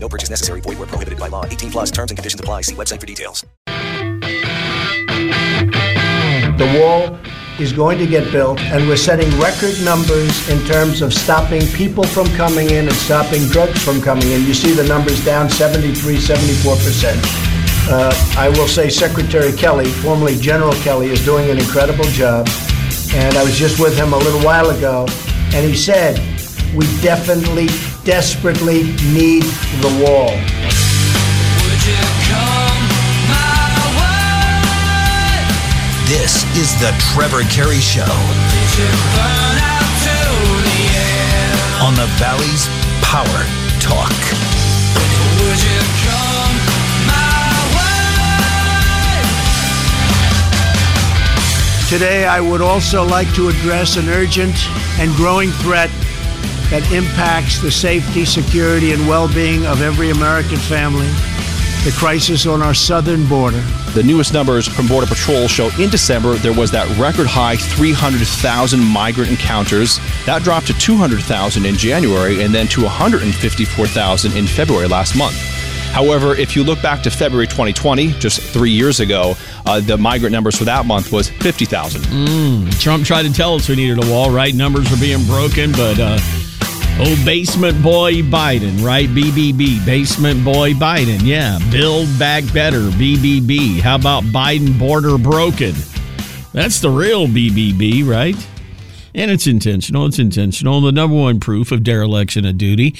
No purchase necessary. Void where prohibited by law. 18 plus terms and conditions apply. See website for details. The wall is going to get built, and we're setting record numbers in terms of stopping people from coming in and stopping drugs from coming in. You see the numbers down 73, 74%. Uh, I will say Secretary Kelly, formerly General Kelly, is doing an incredible job. And I was just with him a little while ago, and he said, We definitely, desperately need the wall. This is the Trevor Carey Show on the Valley's Power Talk. Today, I would also like to address an urgent and growing threat that impacts the safety, security, and well being of every American family the crisis on our southern border. The newest numbers from Border Patrol show in December there was that record high 300,000 migrant encounters. That dropped to 200,000 in January and then to 154,000 in February last month. However, if you look back to February 2020, just three years ago, uh, the migrant numbers for that month was 50,000. Mm, Trump tried to tell us we needed a wall, right? Numbers are being broken, but uh, oh, basement boy Biden, right? BBB, basement boy Biden. Yeah, build back better, BBB. How about Biden border broken? That's the real BBB, right? And it's intentional. It's intentional. The number one proof of dereliction of duty.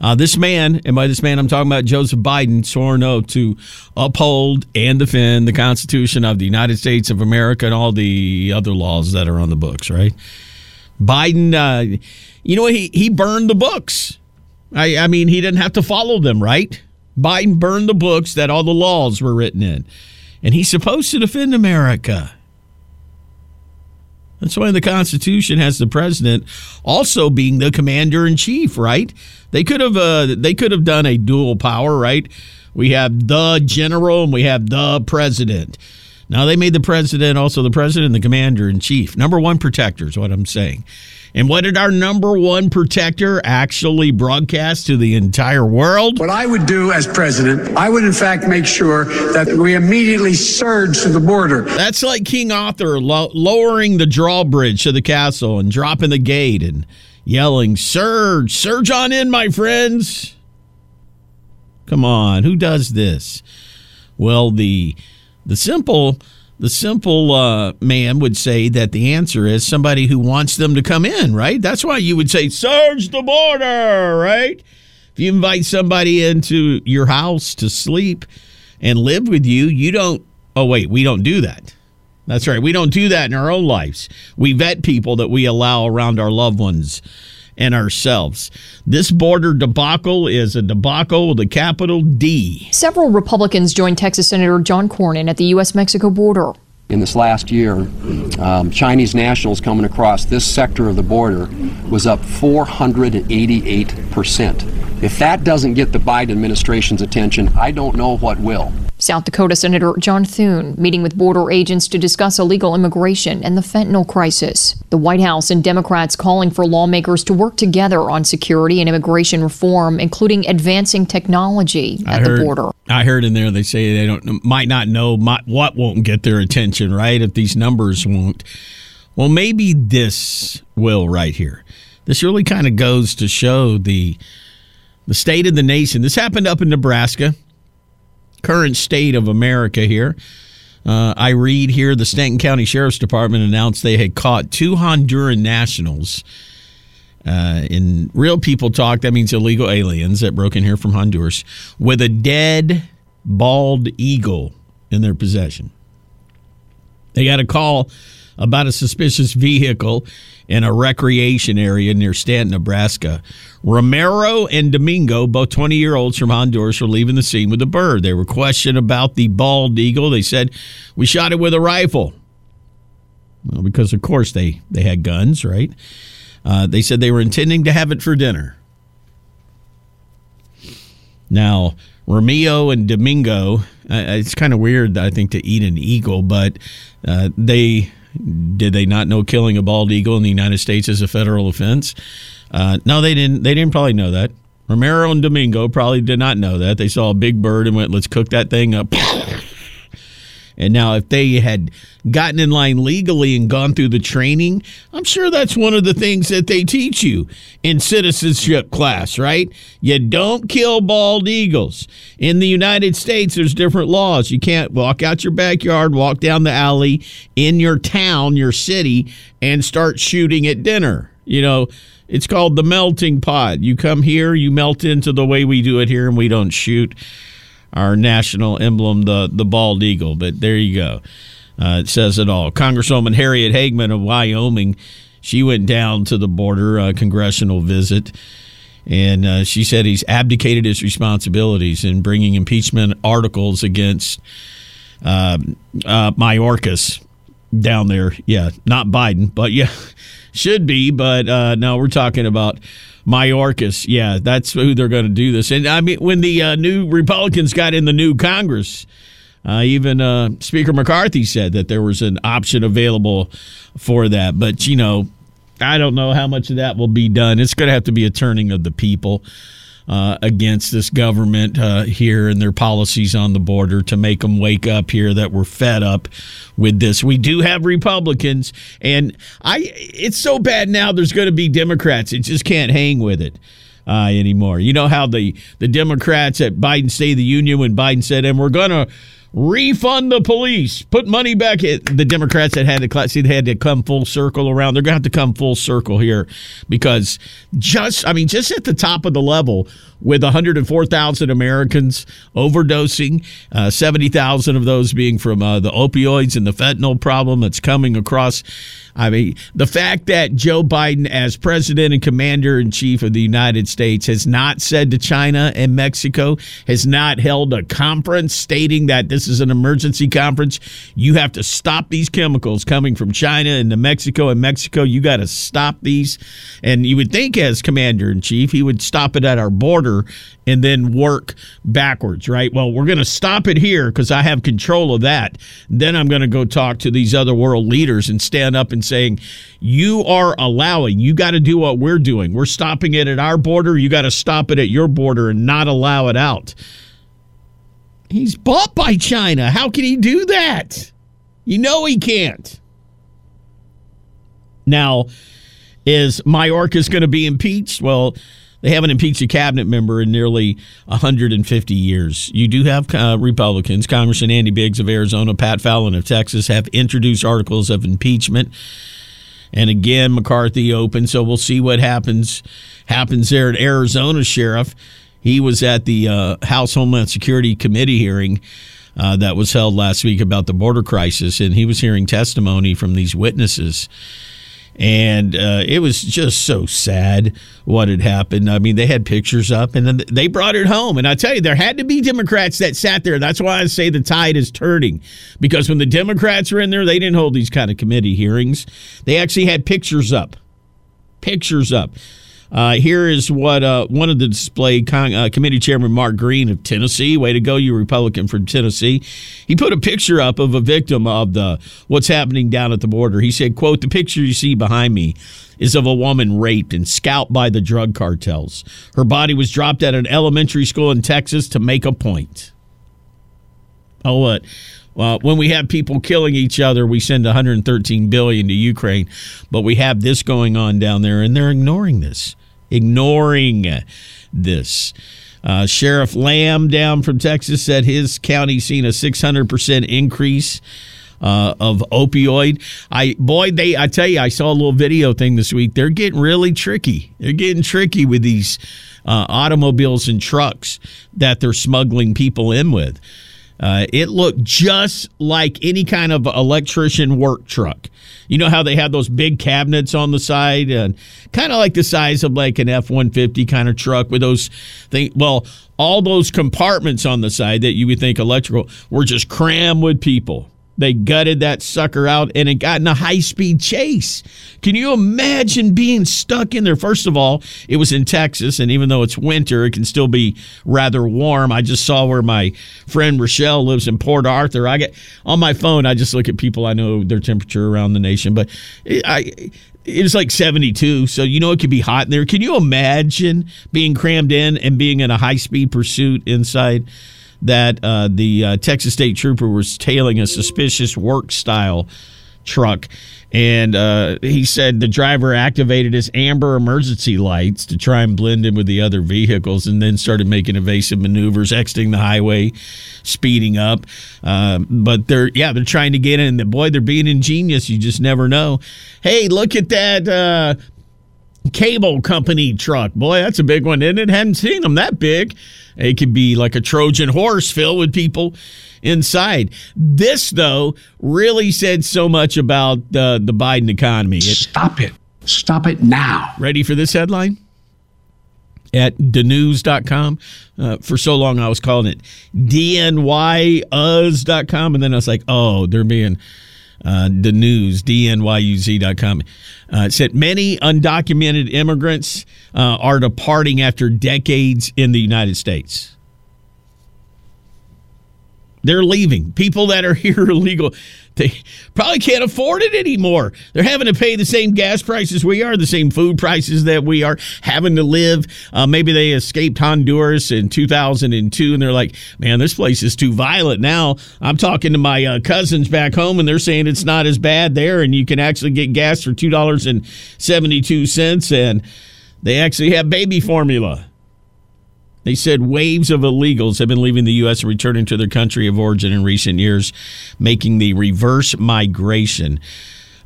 Uh, this man, and by this man I'm talking about Joseph Biden, swore an oath to uphold and defend the Constitution of the United States of America and all the other laws that are on the books, right? Biden, uh, you know, he, he burned the books. I, I mean, he didn't have to follow them, right? Biden burned the books that all the laws were written in. And he's supposed to defend America. That's why the Constitution has the president also being the commander in chief, right? They could have uh, they could have done a dual power, right? We have the general and we have the president. Now they made the president also the president and the commander in chief. Number one protector is what I'm saying. And what did our number one protector actually broadcast to the entire world? What I would do as president, I would in fact make sure that we immediately surge to the border. That's like King Arthur lo- lowering the drawbridge to the castle and dropping the gate and yelling, Surge, surge on in, my friends. Come on, who does this? Well, the the simple the simple uh, man would say that the answer is somebody who wants them to come in, right? That's why you would say, surge the border, right? If you invite somebody into your house to sleep and live with you, you don't, oh, wait, we don't do that. That's right. We don't do that in our own lives. We vet people that we allow around our loved ones and ourselves. This border debacle is a debacle with a capital D. Several Republicans joined Texas Senator John Cornyn at the U.S. Mexico border. In this last year, um, Chinese nationals coming across this sector of the border was up 488 percent. If that doesn't get the Biden administration's attention, I don't know what will. South Dakota Senator John Thune meeting with border agents to discuss illegal immigration and the fentanyl crisis. The White House and Democrats calling for lawmakers to work together on security and immigration reform, including advancing technology at heard, the border. I heard in there they say they don't might not know might, what won't get their attention, right? If these numbers won't. Well, maybe this will right here. This really kind of goes to show the the state of the nation. This happened up in Nebraska current state of America here. Uh, I read here the Stanton County Sheriff's Department announced they had caught two Honduran nationals. Uh, in real people talk, that means illegal aliens that broke in here from Honduras with a dead bald eagle in their possession. They got a call about a suspicious vehicle in a recreation area near Stanton, Nebraska. Romero and Domingo, both 20 year olds from Honduras, were leaving the scene with a bird. They were questioned about the bald eagle. They said, We shot it with a rifle. Well, because, of course, they, they had guns, right? Uh, they said they were intending to have it for dinner. Now, Romeo and Domingo, uh, it's kind of weird, I think, to eat an eagle, but uh, they did they not know killing a bald eagle in the United States is a federal offense? Uh, no, they didn't. They didn't probably know that. Romero and Domingo probably did not know that. They saw a big bird and went, "Let's cook that thing up." And now, if they had gotten in line legally and gone through the training, I'm sure that's one of the things that they teach you in citizenship class, right? You don't kill bald eagles. In the United States, there's different laws. You can't walk out your backyard, walk down the alley in your town, your city, and start shooting at dinner. You know, it's called the melting pot. You come here, you melt into the way we do it here, and we don't shoot our national emblem, the the bald eagle. But there you go. Uh, it says it all. Congresswoman Harriet Hageman of Wyoming, she went down to the border, a congressional visit, and uh, she said he's abdicated his responsibilities in bringing impeachment articles against uh, uh, Mayorkas down there. Yeah, not Biden, but yeah, should be. But uh, no, we're talking about Mayorkas. Yeah, that's who they're going to do this. And I mean, when the uh, new Republicans got in the new Congress, uh, even uh, Speaker McCarthy said that there was an option available for that. But, you know, I don't know how much of that will be done. It's going to have to be a turning of the people. Uh, against this government uh, here and their policies on the border to make them wake up here that we're fed up with this. We do have Republicans, and I. It's so bad now. There's going to be Democrats. It just can't hang with it. Uh, anymore. You know how the the Democrats at Biden State of the Union when Biden said, "and we're going to refund the police, put money back at the Democrats that had to see they had to come full circle around. They're going to have to come full circle here because just I mean just at the top of the level with 104,000 Americans overdosing, uh, 70,000 of those being from uh, the opioids and the fentanyl problem that's coming across. I mean, the fact that Joe Biden, as president and commander in chief of the United States, has not said to China and Mexico, has not held a conference stating that this is an emergency conference. You have to stop these chemicals coming from China into Mexico and Mexico. You got to stop these. And you would think, as commander in chief, he would stop it at our border and then work backwards, right? Well, we're going to stop it here because I have control of that. Then I'm going to go talk to these other world leaders and stand up and saying, you are allowing, you got to do what we're doing. We're stopping it at our border. You got to stop it at your border and not allow it out. He's bought by China. How can he do that? You know he can't. Now, is Mayorkas going to be impeached? Well, they haven't impeached a cabinet member in nearly 150 years. You do have uh, Republicans. Congressman Andy Biggs of Arizona, Pat Fallon of Texas have introduced articles of impeachment. And again, McCarthy open, so we'll see what happens happens there at Arizona Sheriff. He was at the uh, House Homeland Security Committee hearing uh, that was held last week about the border crisis, and he was hearing testimony from these witnesses and uh, it was just so sad what had happened. I mean, they had pictures up, and then they brought it home. And I tell you, there had to be Democrats that sat there. That's why I say the tide is turning, because when the Democrats were in there, they didn't hold these kind of committee hearings. They actually had pictures up, pictures up. Uh, here is what uh, one of the display con- uh, committee chairman Mark Green of Tennessee, way to go, you Republican from Tennessee. He put a picture up of a victim of the what's happening down at the border. He said, "quote The picture you see behind me is of a woman raped and scalped by the drug cartels. Her body was dropped at an elementary school in Texas to make a point." Oh, what? Well, when we have people killing each other, we send 113 billion to Ukraine, but we have this going on down there, and they're ignoring this ignoring this. Uh, Sheriff Lamb down from Texas said his county seen a 600% increase uh, of opioid. I boy, they I tell you, I saw a little video thing this week. They're getting really tricky. They're getting tricky with these uh, automobiles and trucks that they're smuggling people in with. Uh, it looked just like any kind of electrician work truck. You know how they have those big cabinets on the side, and kind of like the size of like an F one fifty kind of truck with those things. Well, all those compartments on the side that you would think electrical were just crammed with people. They gutted that sucker out and it got in a high speed chase. Can you imagine being stuck in there? First of all, it was in Texas, and even though it's winter, it can still be rather warm. I just saw where my friend Rochelle lives in Port Arthur. I get on my phone, I just look at people I know their temperature around the nation, but I it's like 72 so you know it could be hot in there can you imagine being crammed in and being in a high speed pursuit inside that uh, the uh, Texas State Trooper was tailing a suspicious work style truck. And uh, he said the driver activated his amber emergency lights to try and blend in with the other vehicles and then started making evasive maneuvers, exiting the highway, speeding up. Um, but they're, yeah, they're trying to get in. The, boy, they're being ingenious. You just never know. Hey, look at that uh, cable company truck. Boy, that's a big one, isn't it? Hadn't seen them that big. It could be like a Trojan horse filled with people inside. This, though, really said so much about uh, the Biden economy. It, Stop it. Stop it now. ready for this headline? At thenews.com. Uh, for so long, I was calling it DNYUZ.com. And then I was like, oh, they're being uh, the news, dnyuz.com. Uh, it said many undocumented immigrants uh, are departing after decades in the United States. They're leaving. People that are here illegal, they probably can't afford it anymore. They're having to pay the same gas prices we are, the same food prices that we are, having to live. Uh, maybe they escaped Honduras in 2002 and they're like, man, this place is too violent now. I'm talking to my uh, cousins back home and they're saying it's not as bad there and you can actually get gas for $2.72 and they actually have baby formula. They said waves of illegals have been leaving the U.S. and returning to their country of origin in recent years, making the reverse migration.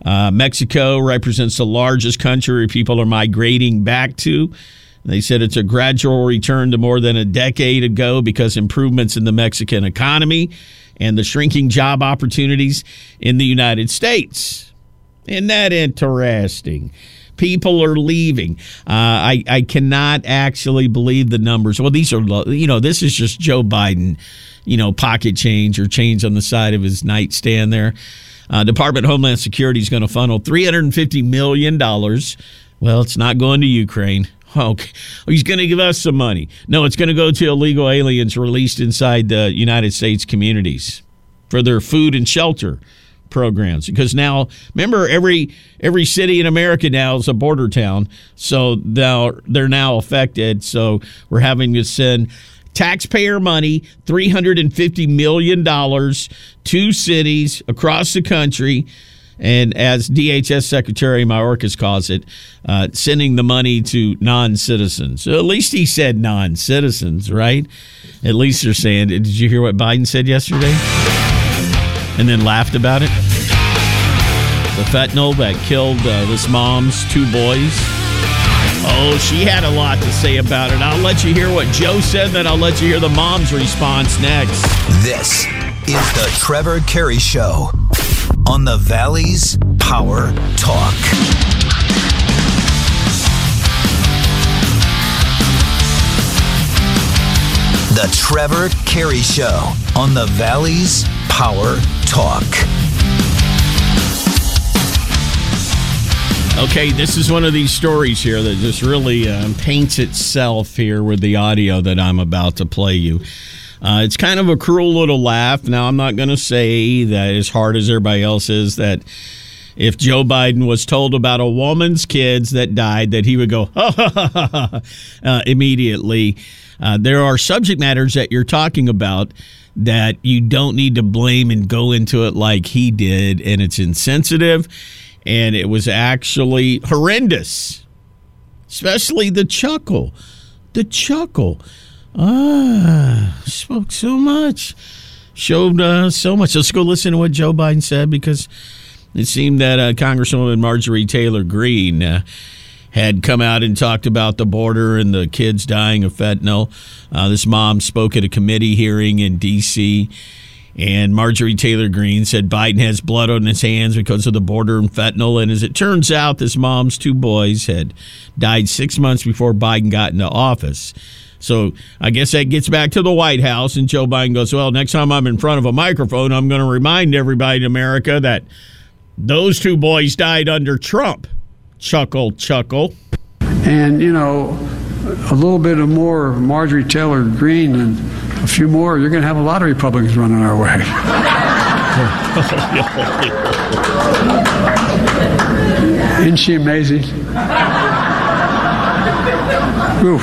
Uh, Mexico represents the largest country people are migrating back to. They said it's a gradual return to more than a decade ago because improvements in the Mexican economy and the shrinking job opportunities in the United States. Isn't that interesting? People are leaving. Uh, I I cannot actually believe the numbers. Well, these are. You know, this is just Joe Biden. You know, pocket change or change on the side of his nightstand there. Uh, Department of Homeland Security is going to funnel three hundred and fifty million dollars. Well, it's not going to Ukraine. Okay. He's going to give us some money. No, it's going to go to illegal aliens released inside the United States communities for their food and shelter programs because now remember every every city in America now is a border town so now they're now affected so we're having to send taxpayer money 350 million dollars to cities across the country and as DHS Secretary Mayorkas calls it, uh, sending the money to non-citizens. So at least he said non-citizens, right? At least they're saying. Did you hear what Biden said yesterday? And then laughed about it. The fentanyl that killed uh, this mom's two boys. Oh, she had a lot to say about it. I'll let you hear what Joe said, then I'll let you hear the mom's response next. This is the Trevor Carey Show on the Valley's Power Talk. The Trevor Carey Show on the Valley's Power Talk. Okay, this is one of these stories here that just really um, paints itself here with the audio that I'm about to play you. Uh, it's kind of a cruel little laugh. Now, I'm not going to say that as hard as everybody else is that if Joe Biden was told about a woman's kids that died, that he would go uh, immediately. Uh, there are subject matters that you're talking about that you don't need to blame and go into it like he did, and it's insensitive, and it was actually horrendous, especially the chuckle. The chuckle. Ah, spoke so much, showed uh, so much. Let's go listen to what Joe Biden said because it seemed that uh, Congresswoman Marjorie Taylor Greene uh, had come out and talked about the border and the kids dying of fentanyl. Uh, this mom spoke at a committee hearing in D.C. And Marjorie Taylor Greene said Biden has blood on his hands because of the border and fentanyl. And as it turns out, this mom's two boys had died six months before Biden got into office. So I guess that gets back to the White House. And Joe Biden goes, Well, next time I'm in front of a microphone, I'm going to remind everybody in America that those two boys died under Trump. Chuckle, chuckle. And, you know, a little bit of more Marjorie Taylor Greene and a few more, you're going to have a lot of Republicans running our way. Isn't she amazing? Oof.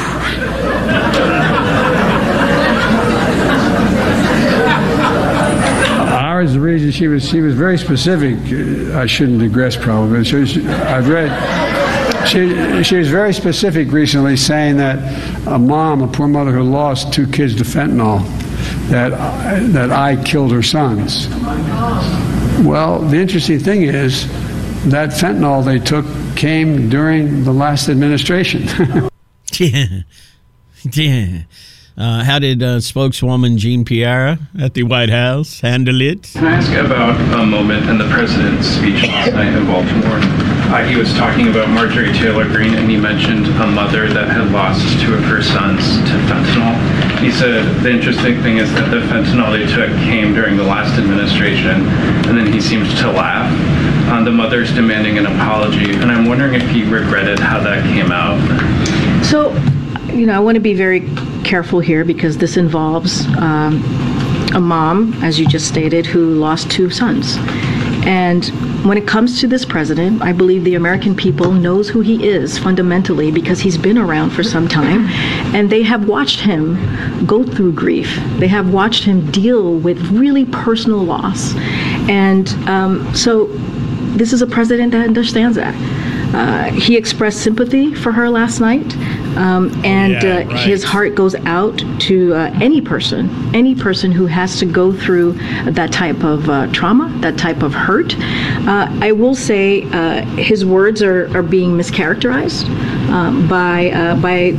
Ours, the reason she was she was very specific. I shouldn't digress, probably. She I've read. She, she was very specific recently, saying that a mom, a poor mother who lost two kids to fentanyl, that that I killed her sons. Well, the interesting thing is that fentanyl they took came during the last administration. yeah. Yeah. Uh, how did uh, spokeswoman Jean Pierre at the White House handle it? Can I ask about a moment in the president's speech last night in Baltimore? Uh, he was talking about Marjorie Taylor Greene, and he mentioned a mother that had lost two of her sons to fentanyl. He said the interesting thing is that the fentanyl they took came during the last administration, and then he seemed to laugh. on the mother's demanding an apology, and I'm wondering if he regretted how that came out. So, you know, I want to be very careful here because this involves um, a mom, as you just stated, who lost two sons. And when it comes to this president, I believe the American people knows who he is fundamentally because he's been around for some time and they have watched him go through grief. They have watched him deal with really personal loss. And um, so this is a president that understands that. Uh, he expressed sympathy for her last night, um, and Yeah, uh, right. his heart goes out to uh, any person, any person who has to go through that type of uh, trauma, that type of hurt. Uh, I will say uh, his words are, are being mischaracterized um, by uh, by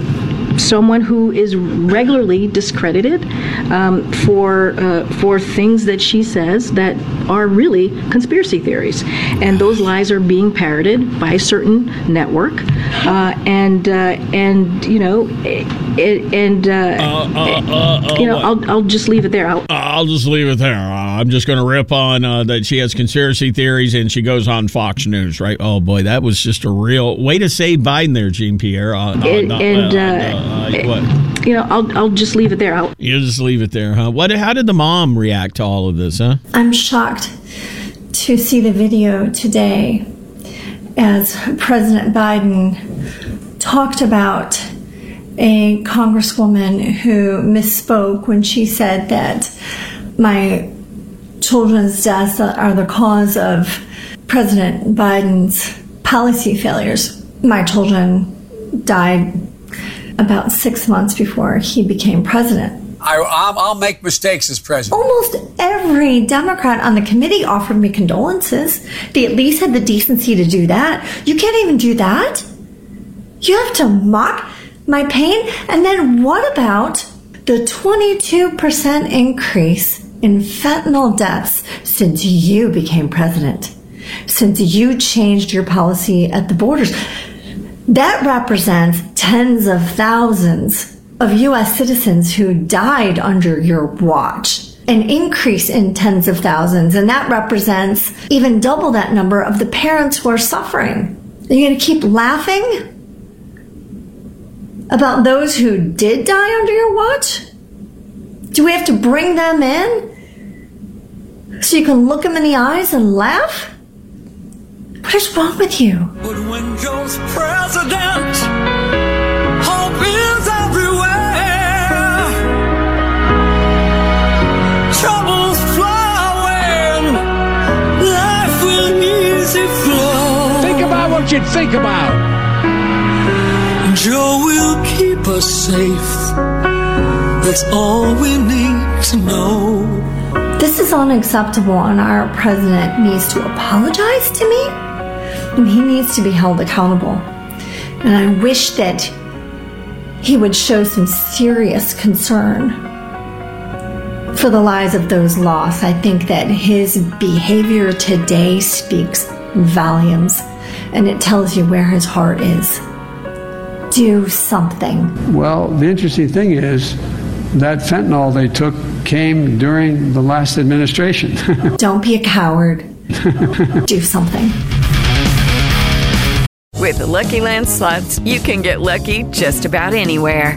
someone who is regularly discredited um, for uh, for things that she says that are really conspiracy theories, and those lies are being parroted by a certain network, uh, and uh, and you know, it, and uh, you know, I'll I'll just leave it there. I'll, I'll just leave it there. Uh, I'm just going to rip on uh, that she has conspiracy theories and she goes on Fox News, right? Oh boy, that was just a real way to save Biden there, Jean Pierre. Uh, uh, and, not- and uh, uh, uh, you know, I'll I'll just leave it there. I'll, You just leave it there, huh? What? How did the mom react to all of this, huh? I'm shocked to see the video today as President Biden talked about a congresswoman who misspoke when she said that my children's deaths are the cause of President Biden's policy failures. My children died about six months before he became president. I, I'll, I'll make mistakes as president. Almost every Democrat on the committee offered me condolences. They at least had the decency to do that. You can't even do that. You have to mock my pain. And then what about the 22% increase in fentanyl deaths since you became president? Since you changed your policy at the borders? That represents tens of thousands of U.S. citizens who died under your watch. An increase in tens of thousands, and that represents even double that number of the parents who are suffering. Are you going to keep laughing about those who did die under your watch? Do we have to bring them in so you can look them in the eyes and laugh? What is wrong with you? But when Joe's president, hope is everywhere. Troubles flowing, life will easy flow. Think about what you'd think about. Joe will keep us safe. That's all we need to know. This is unacceptable, and our president needs to apologize to me, and he needs to be held accountable. And I wish that he would show some serious concern for the lives of those lost. I think that his behavior today speaks volumes and it tells you where his heart is. Do something. Well, the interesting thing is that fentanyl they took came during the last administration. Don't be a coward. Do something. With the Lucky Land slots, you can get lucky just about anywhere.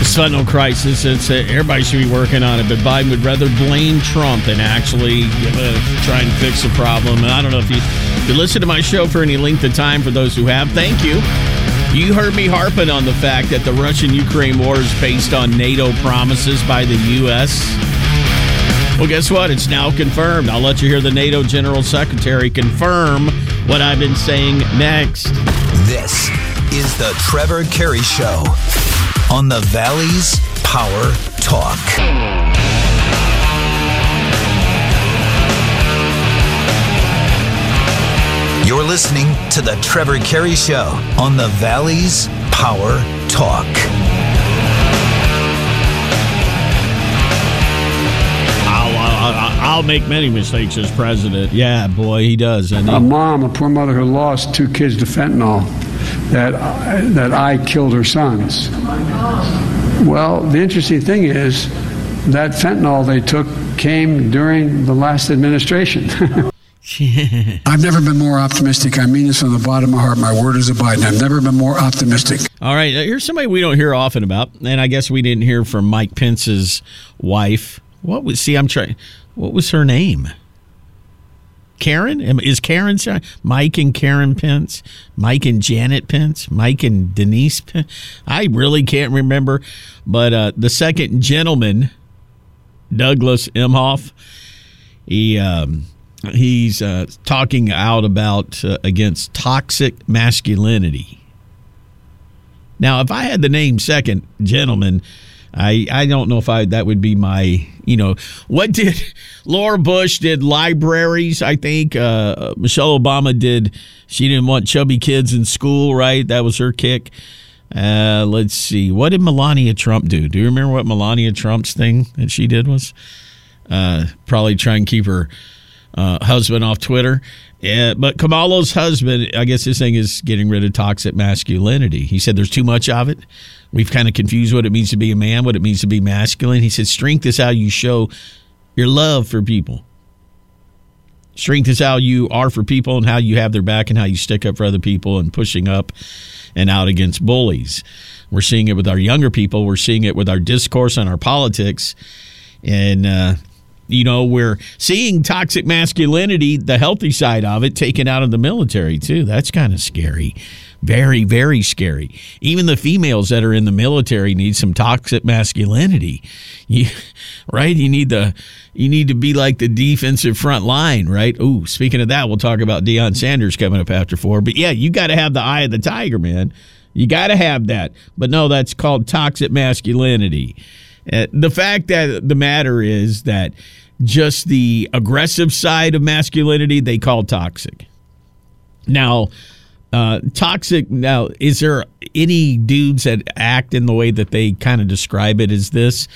Fentanyl crisis, it's, uh, everybody should be working on it, but Biden would rather blame Trump than actually uh, try and fix the problem. And I don't know if you, if you listen to my show for any length of time, for those who have, thank you. You heard me harping on the fact that the Russian Ukraine war is based on NATO promises by the U.S. Well, guess what? It's now confirmed. I'll let you hear the NATO General Secretary confirm what I've been saying next. This is the Trevor Carey Show on the Valley's Power Talk. You're listening to the Trevor Carey Show on the Valley's Power Talk. I'll, I'll, I'll make many mistakes as president. Yeah, boy, he does. And he, a mom, a poor mother who lost two kids to fentanyl, that that I killed her sons. Well, the interesting thing is that fentanyl they took came during the last administration. I've never been more optimistic. I mean this from the bottom of my heart. My word is a Biden. I've never been more optimistic. All right, uh, here's somebody we don't hear often about, and I guess we didn't hear from Mike Pence's wife. What was see? I'm trying. What was her name? Karen? Is Karen Mike and Karen Pence? Mike and Janet Pence? Mike and Denise Pence? I really can't remember. But uh, the second gentleman, Douglas Emhoff, he um, he's uh, talking out about uh, against toxic masculinity. Now, if I had the name second gentleman, I I don't know if I that would be my you know what did Laura Bush did libraries I think uh, Michelle Obama did she didn't want chubby kids in school right? That was her kick. Uh, let's see what did Melania Trump do? Do you remember what Melania Trump's thing that she did was? Uh, probably try and keep her uh, husband off Twitter yeah, but Kamala's husband, I guess his thing is getting rid of toxic masculinity. He said there's too much of it. We've kind of confused what it means to be a man, what it means to be masculine. He said strength is how you show your love for people. Strength is how you are for people and how you have their back and how you stick up for other people and pushing up and out against bullies. We're seeing it with our younger people. We're seeing it with our discourse and our politics. And uh, you know, we're seeing toxic masculinity, the healthy side of it, taken out of the military, too. That's kind of scary. Very, very scary. Even the females that are in the military need some toxic masculinity. You, right? You need the you need to be like the defensive front line, right? Ooh, speaking of that, we'll talk about Deion Sanders coming up after four. But yeah, you got to have the eye of the tiger, man. You got to have that. But no, that's called toxic masculinity. Uh, the fact that the matter is that just the aggressive side of masculinity they call toxic. Now, uh, toxic. Now, is there any dudes that act in the way that they kind of describe it as this?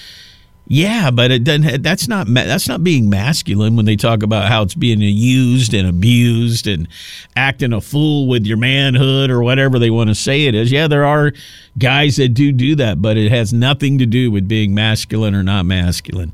Yeah, but it doesn't. That's not that's not being masculine when they talk about how it's being used and abused and acting a fool with your manhood or whatever they want to say it is. Yeah, there are guys that do do that, but it has nothing to do with being masculine or not masculine.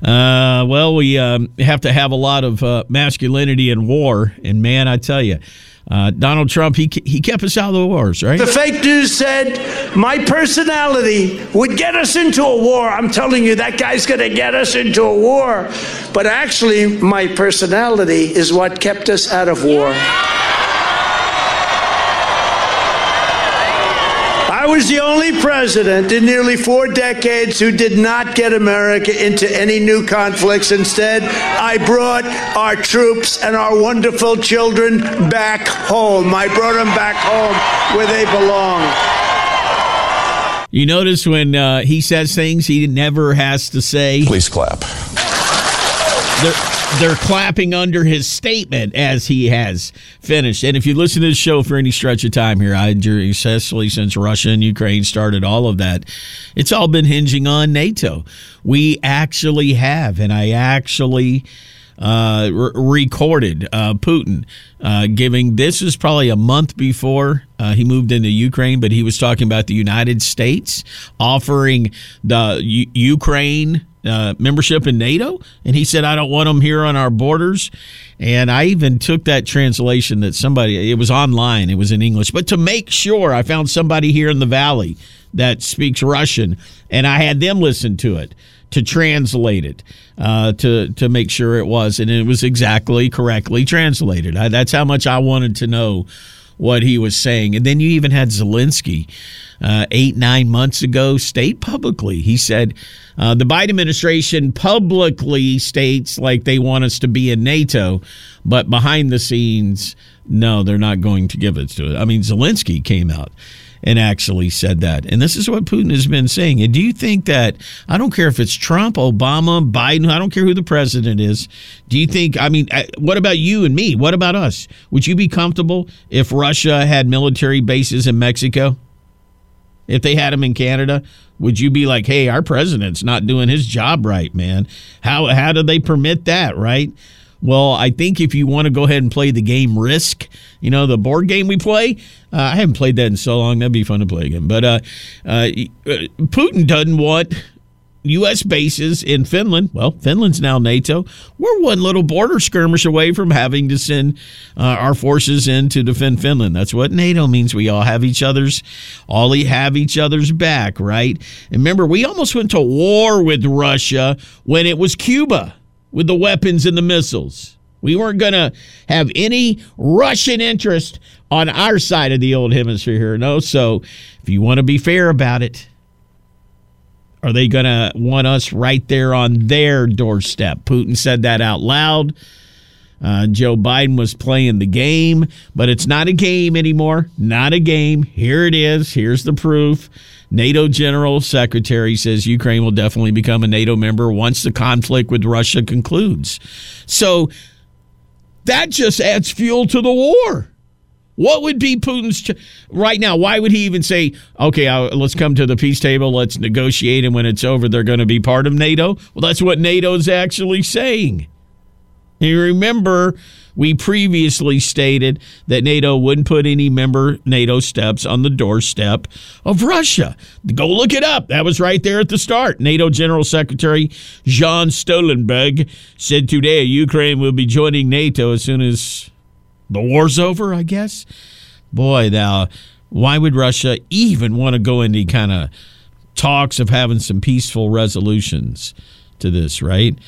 Uh, well, we um, have to have a lot of uh, masculinity in war, and man, I tell you, uh, Donald Trump he he kept us out of the wars, right? The fake news said my personality would get us into a war. I'm telling you, that guy's going to get us into a war. But actually, my personality is what kept us out of war. I was the only president in nearly four decades who did not get America into any new conflicts. Instead, I brought our troops and our wonderful children back home. I brought them back home where they belong. You notice when uh, he says things he never has to say. Please clap. They're, they're clapping under his statement as he has finished. And if you listen to the show for any stretch of time here, I especially since Russia and Ukraine started all of that, it's all been hinging on NATO. We actually have, and I actually uh, re- recorded uh, Putin uh, giving this was probably a month before uh, he moved into Ukraine, but he was talking about the United States offering the U- Ukraine uh, membership in NATO, and he said, "I don't want them here on our borders." And I even took that translation that somebody it was online, it was in English, but to make sure, I found somebody here in the valley that speaks Russian, and I had them listen to it to translate it uh, to to make sure it was, and it was exactly correctly translated. I, that's how much I wanted to know what he was saying. And then you even had Zelensky uh, eight, nine months ago state publicly. He said uh, the Biden administration publicly states like they want us to be in NATO, but behind the scenes, no, they're not going to give it to it. I mean, Zelensky came out and actually said that. And this is what Putin has been saying. And do you think that, I don't care if it's Trump, Obama, Biden, I don't care who the president is. Do you think, I mean, uh, what about you and me? What about us? Would you be comfortable if Russia had military bases in Mexico? If they had them in Canada, would you be like, "Hey, our president's not doing his job right, man"? How how do they permit that, right? Well, I think if you want to go ahead and play the game Risk, you know, the board game we play, uh, I haven't played that in so long. That'd be fun to play again. But uh, uh, Putin doesn't want U.S. bases in Finland. Well, Finland's now NATO. We're one little border skirmish away from having to send uh, our forces in to defend Finland. That's what NATO means. We all have each other's, all have each other's back, right? And remember, we almost went to war with Russia when it was Cuba with the weapons and the missiles. We weren't going to have any Russian interest on our side of the old hemisphere here. No. So if you want to be fair about it, are they going to want us right there on their doorstep? Putin said that out loud. Uh, Joe Biden was playing the game, but it's not a game anymore. Not a game. Here it is. Here's the proof. NATO General Secretary says Ukraine will definitely become a NATO member once the conflict with Russia concludes. So that just adds fuel to the war. What would be Putin's right now? Why would he even say, "Okay, I'll, let's come to the peace table, let's negotiate, and when it's over, they're going to be part of NATO"? Well, that's what NATO's actually saying. You remember we previously stated that NATO wouldn't put any member NATO steps on the doorstep of Russia. Go look it up. That was right there at the start. NATO General Secretary Jean Stoltenberg said today Ukraine will be joining NATO as soon as the war's over, I guess. Boy, now, why would Russia even want to go into kind of talks of having some peaceful resolutions to this, right?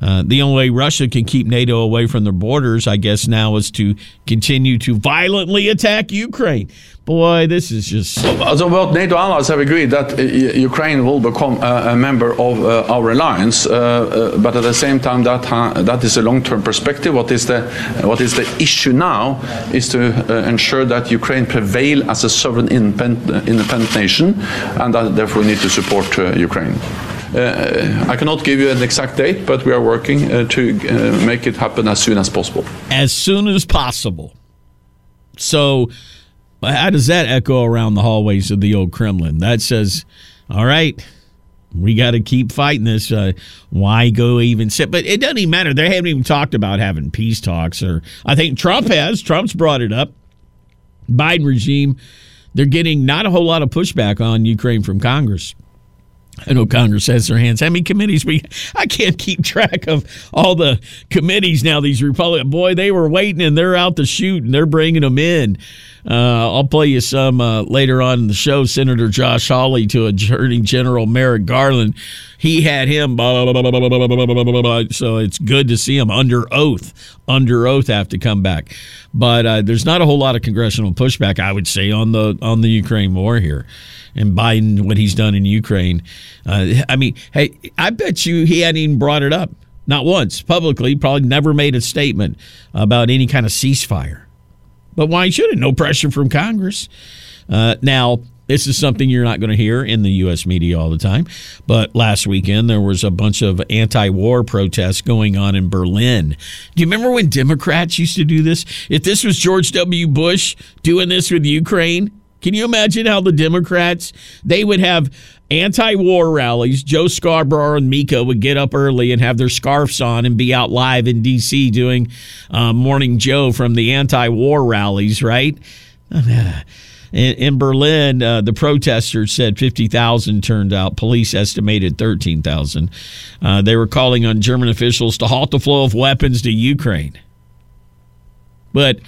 Uh, the only way Russia can keep NATO away from their borders, I guess, now is to continue to violently attack Ukraine. Boy, this is just. So, both NATO allies have agreed that uh, Ukraine will become a, a member of uh, our alliance, uh, uh but at the same time, that that is a long-term perspective. What is the what is the issue now is to uh, ensure that Ukraine prevail as a sovereign independent, independent nation, and that therefore we need to support Ukraine. Uh, I cannot give you an exact date, but we are working uh, to uh, make it happen as soon as possible. As soon as possible. So, how does that echo around the hallways of the old Kremlin? That says, all right, we got to keep fighting this. Uh, why go even sit? But it doesn't even matter. They haven't even talked about having peace talks, or I think Trump has. Trump's brought it up. Biden regime, they're getting not a whole lot of pushback on Ukraine from Congress. I know Congress has their hands. How many committees we? I can't keep track of all the committees now. These Republican boy, they were waiting and they're out to shoot and they're bringing them in. Uh, I'll play you some uh, later on in the show. Senator Josh Hawley to Attorney General Merrick Garland. He had him. Blah, blah, blah, so it's good to see him under oath. Under oath, have to come back. But uh, there's not a whole lot of congressional pushback, I would say, on the on the Ukraine war here and Biden what he's done in Ukraine. Uh, I mean, hey, I bet you he hadn't even brought it up, not once publicly. Probably never made a statement about any kind of ceasefire. But why should it? No pressure from Congress. Uh, now, this is something you're not going to hear in the U.S. media all the time. But last weekend, there was a bunch of anti war protests going on in Berlin. Do you remember when Democrats used to do this? If this was George W. Bush doing this with Ukraine, can you imagine how the Democrats they would have anti-war rallies? Joe Scarborough and Mika would get up early and have their scarves on and be out live in D.C. doing uh, Morning Joe from the anti-war rallies, right? In, in Berlin, uh, the protesters said 50,000 turned out. Police estimated 13,000. Uh, they were calling on German officials to halt the flow of weapons to Ukraine. But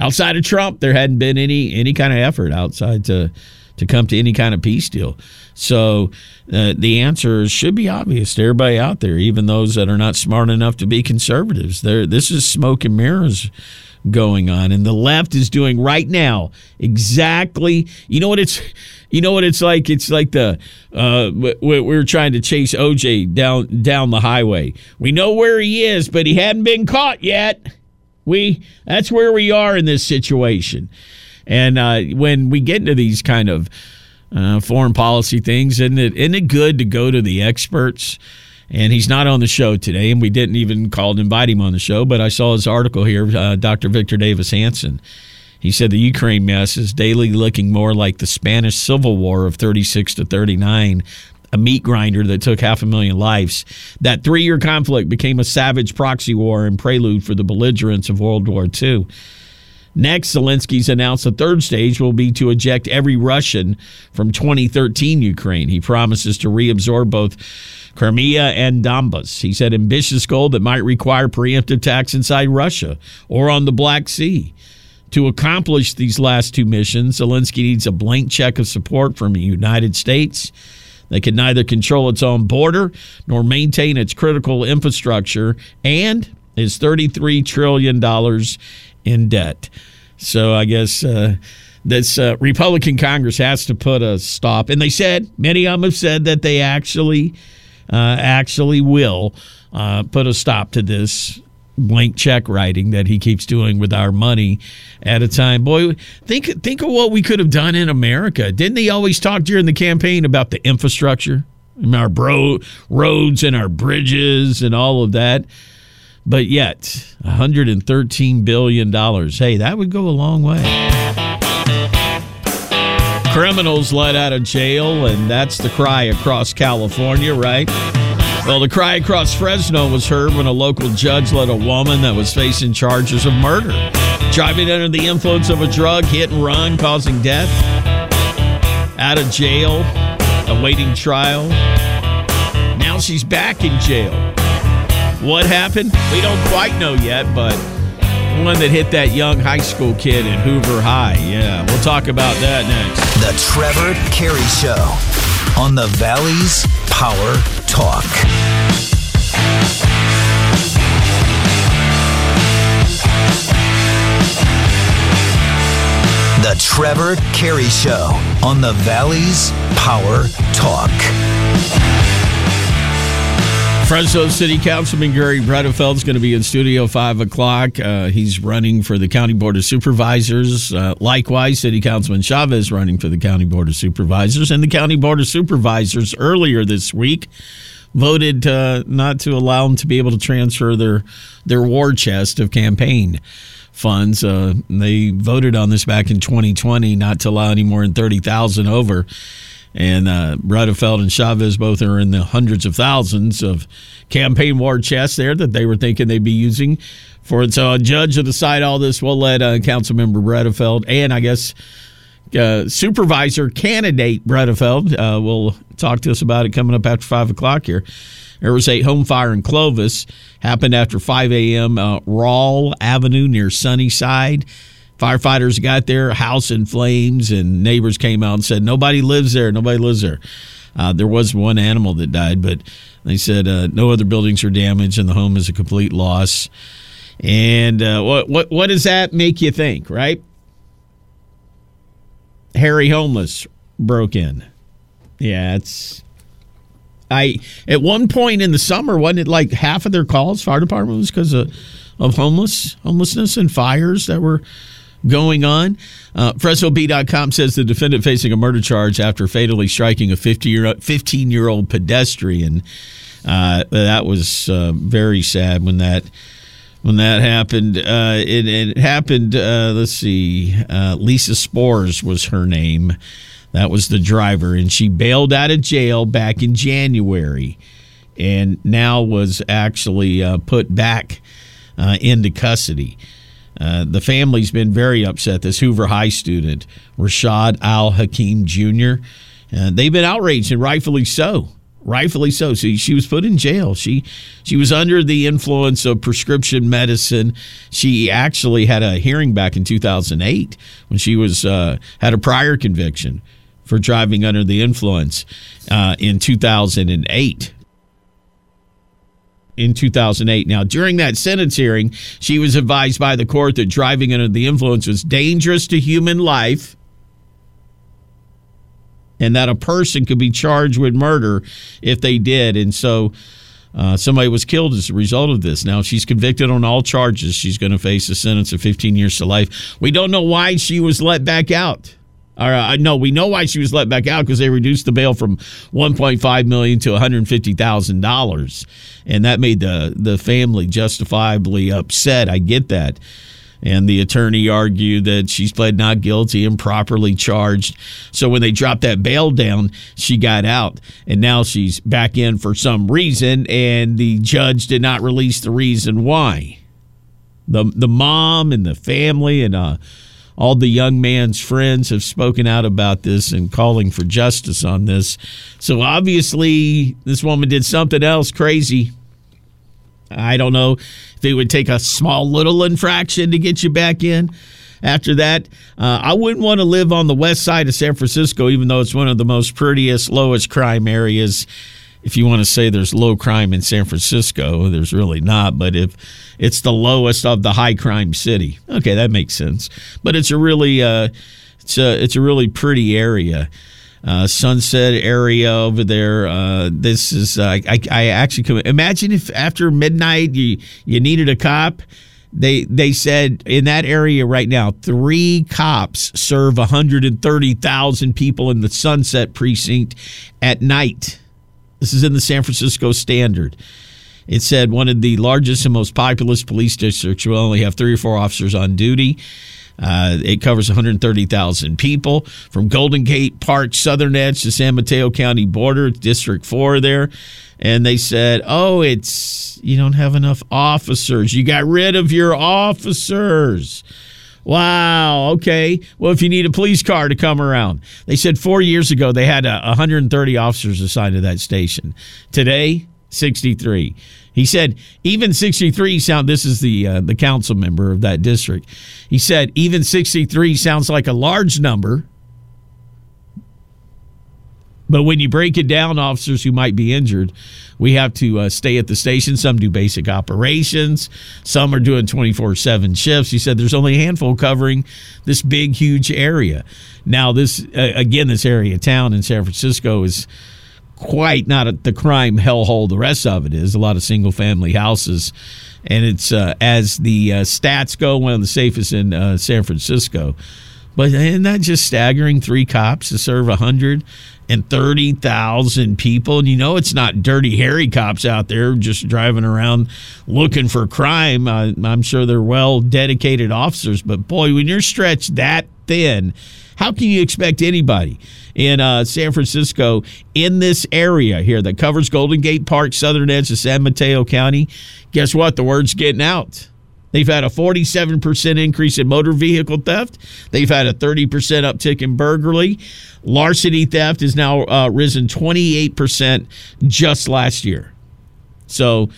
outside of Trump, there hadn't been any any kind of effort outside to to come to any kind of peace deal. So uh, the answer should be obvious to everybody out there, even those that are not smart enough to be conservatives. There, this is smoke and mirrors going on, and the left is doing right now exactly. You know what it's. You know what it's like? It's like the uh, we we're trying to chase OJ down down the highway. We know where he is, but he hadn't been caught yet. We that's where we are in this situation. And uh, when we get into these kind of uh, foreign policy things, isn't it, isn't it good to go to the experts? And he's not on the show today, and we didn't even call to invite him on the show. But I saw his article here, uh, Dr. Victor Davis Hanson. He said the Ukraine mess is daily looking more like the Spanish Civil War of 36 to 39 a meat grinder that took half a million lives. That three year conflict became a savage proxy war and prelude for the belligerents of World War II. Next, Zelensky's announced the third stage will be to eject every Russian from 2013 Ukraine. He promises to reabsorb both Crimea and Donbas. He said ambitious goal that might require preemptive attacks inside Russia or on the Black Sea. To accomplish these last two missions, Zelensky needs a blank check of support from the United States that can neither control its own border nor maintain its critical infrastructure and is $33 trillion in debt. So I guess uh, this uh, Republican Congress has to put a stop. And they said, many of them have said that they actually, uh, actually will uh, put a stop to this blank check writing that he keeps doing with our money at a time. Boy, think think of what we could have done in America. Didn't he always talk during the campaign about the infrastructure, our bro roads and our bridges and all of that? But yet, 113 billion dollars. Hey, that would go a long way. Criminals let out of jail, and that's the cry across California, right? Well, the cry across Fresno was heard when a local judge let a woman that was facing charges of murder, driving under the influence of a drug, hit and run, causing death, out of jail, awaiting trial. Now she's back in jail. What happened? We don't quite know yet, but one that hit that young high school kid in Hoover High. Yeah, we'll talk about that next. The Trevor Carey Show on the Valley's Power Talk. The Trevor Carey Show on the Valley's Power Talk. Fresno City Councilman Garry Bredefeld is going to be in studio five o'clock. Uh, he's running for the County Board of Supervisors. Uh, likewise, City Councilman Chavez running for the County Board of Supervisors, and the County Board of Supervisors earlier this week voted uh, not to allow them to be able to transfer their their war chest of campaign funds. Uh, they voted on this back in 2020, not to allow any more than 30,000 over. And uh, Bredefeld and Chavez both are in the hundreds of thousands of campaign war chests there that they were thinking they'd be using for it. So a judge will decide all this. We'll let uh, Councilmember Bredefeld and I guess uh, supervisor candidate Bredefeld uh, will talk to us about it coming up after 5 o'clock here. There was a home fire in Clovis, happened after 5 a.m. Uh, Rawle Avenue near Sunnyside. Firefighters got there, house in flames, and neighbors came out and said, Nobody lives there, nobody lives there. Uh, there was one animal that died, but they said uh, no other buildings are damaged, and the home is a complete loss. And uh, what what what does that make you think, right? Harry homeless broke in. Yeah, it's. I at one point in the summer wasn't it like half of their calls fire department was because of of homeless homelessness and fires that were going on. Uh, FresnoBee.com says the defendant facing a murder charge after fatally striking a 50 year 15 year old pedestrian. Uh, that was uh, very sad when that when that happened. Uh, it, it, happened. Uh, let's see. Uh, Lisa Spores was her name. That was the driver, and she bailed out of jail back in January, and now was actually uh, put back into custody. Uh, the family's been very upset. This Hoover High student, Rashad Al Hakim Jr., they've been outraged, and rightfully so rightfully so. See, she was put in jail. She she was under the influence of prescription medicine. She actually had a hearing back in 2008 when she was uh, had a prior conviction for driving under the influence uh, in 2008. In 2008. Now, during that sentence hearing, she was advised by the court that driving under the influence was dangerous to human life and that a person could be charged with murder if they did. And so uh, somebody was killed as a result of this. Now she's convicted on all charges. She's going to face a sentence of 15 years to life. We don't know why she was let back out. Or, uh, no, we know why she was let back out because they reduced the bail from 1.5 million to 150 thousand dollars, and that made the the family justifiably upset. I get that. And the attorney argued that she's pled not guilty, and properly charged. So when they dropped that bail down, she got out. And now she's back in for some reason, and the judge did not release the reason why. The, the mom and the family and uh, all the young man's friends have spoken out about this and calling for justice on this. So obviously, this woman did something else crazy. I don't know if it would take a small little infraction to get you back in. After that, uh, I wouldn't want to live on the west side of San Francisco, even though it's one of the most prettiest, lowest crime areas. If you want to say there's low crime in San Francisco, there's really not. But if it's the lowest of the high crime city, okay, that makes sense. But it's a really, uh, it's a, it's a really pretty area uh, Sunset area over there. Uh, this is uh, I, I actually imagine if after midnight you you needed a cop. They they said in that area right now, three cops serve 130,000 people in the Sunset precinct at night. This is in the San Francisco Standard. It said one of the largest and most populous police districts will only have three or four officers on duty. Uh, it covers 130,000 people from Golden Gate Park, Southern Edge to San Mateo County border, District 4 there. And they said, oh, it's, you don't have enough officers. You got rid of your officers. Wow. Okay. Well, if you need a police car to come around, they said four years ago they had uh, 130 officers assigned to that station. Today, 63. He said even 63 sound. This is the uh, the council member of that district. He said even 63 sounds like a large number, but when you break it down, officers who might be injured, we have to uh, stay at the station. Some do basic operations. Some are doing 24 7 shifts. He said there's only a handful covering this big, huge area. Now, this, uh, again, this area town in San Francisco is quite not the crime hellhole the rest of it is. A lot of single family houses. And it's, uh, as the uh, stats go, one of the safest in uh, San Francisco. But isn't that just staggering? Three cops to serve 130,000 people. And you know, it's not dirty, hairy cops out there just driving around looking for crime. I'm sure they're well dedicated officers. But boy, when you're stretched that thin, how can you expect anybody in uh, San Francisco in this area here that covers Golden Gate Park, southern edge of San Mateo County? Guess what? The word's getting out. They've had a 47% increase in motor vehicle theft. They've had a 30% uptick in burglary. Larceny theft has now uh, risen 28% just last year. So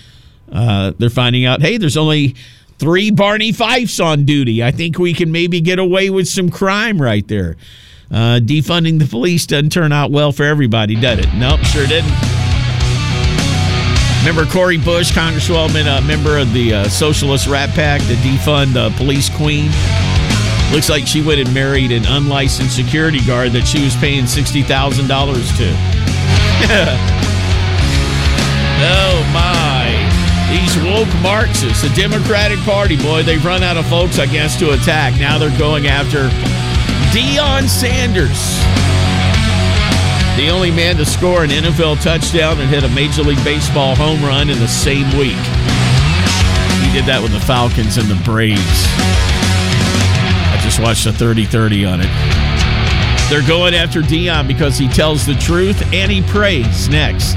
uh, they're finding out hey, there's only three Barney Fifes on duty. I think we can maybe get away with some crime right there. Uh, defunding the police doesn't turn out well for everybody, does it? Nope, sure didn't. Remember Cori Bush, Congresswoman, a member of the uh, Socialist Rat Pack, the defund the police queen? Looks like she went and married an unlicensed security guard that she was paying $60,000 to. oh, my. These woke Marxists, the Democratic Party, boy, they've run out of folks, I guess, to attack. Now they're going after Deion Sanders. The only man to score an NFL touchdown and hit a Major League Baseball home run in the same week. He did that with the Falcons and the Braves. I just watched a 30 30 on it. They're going after Deion because he tells the truth and he prays next.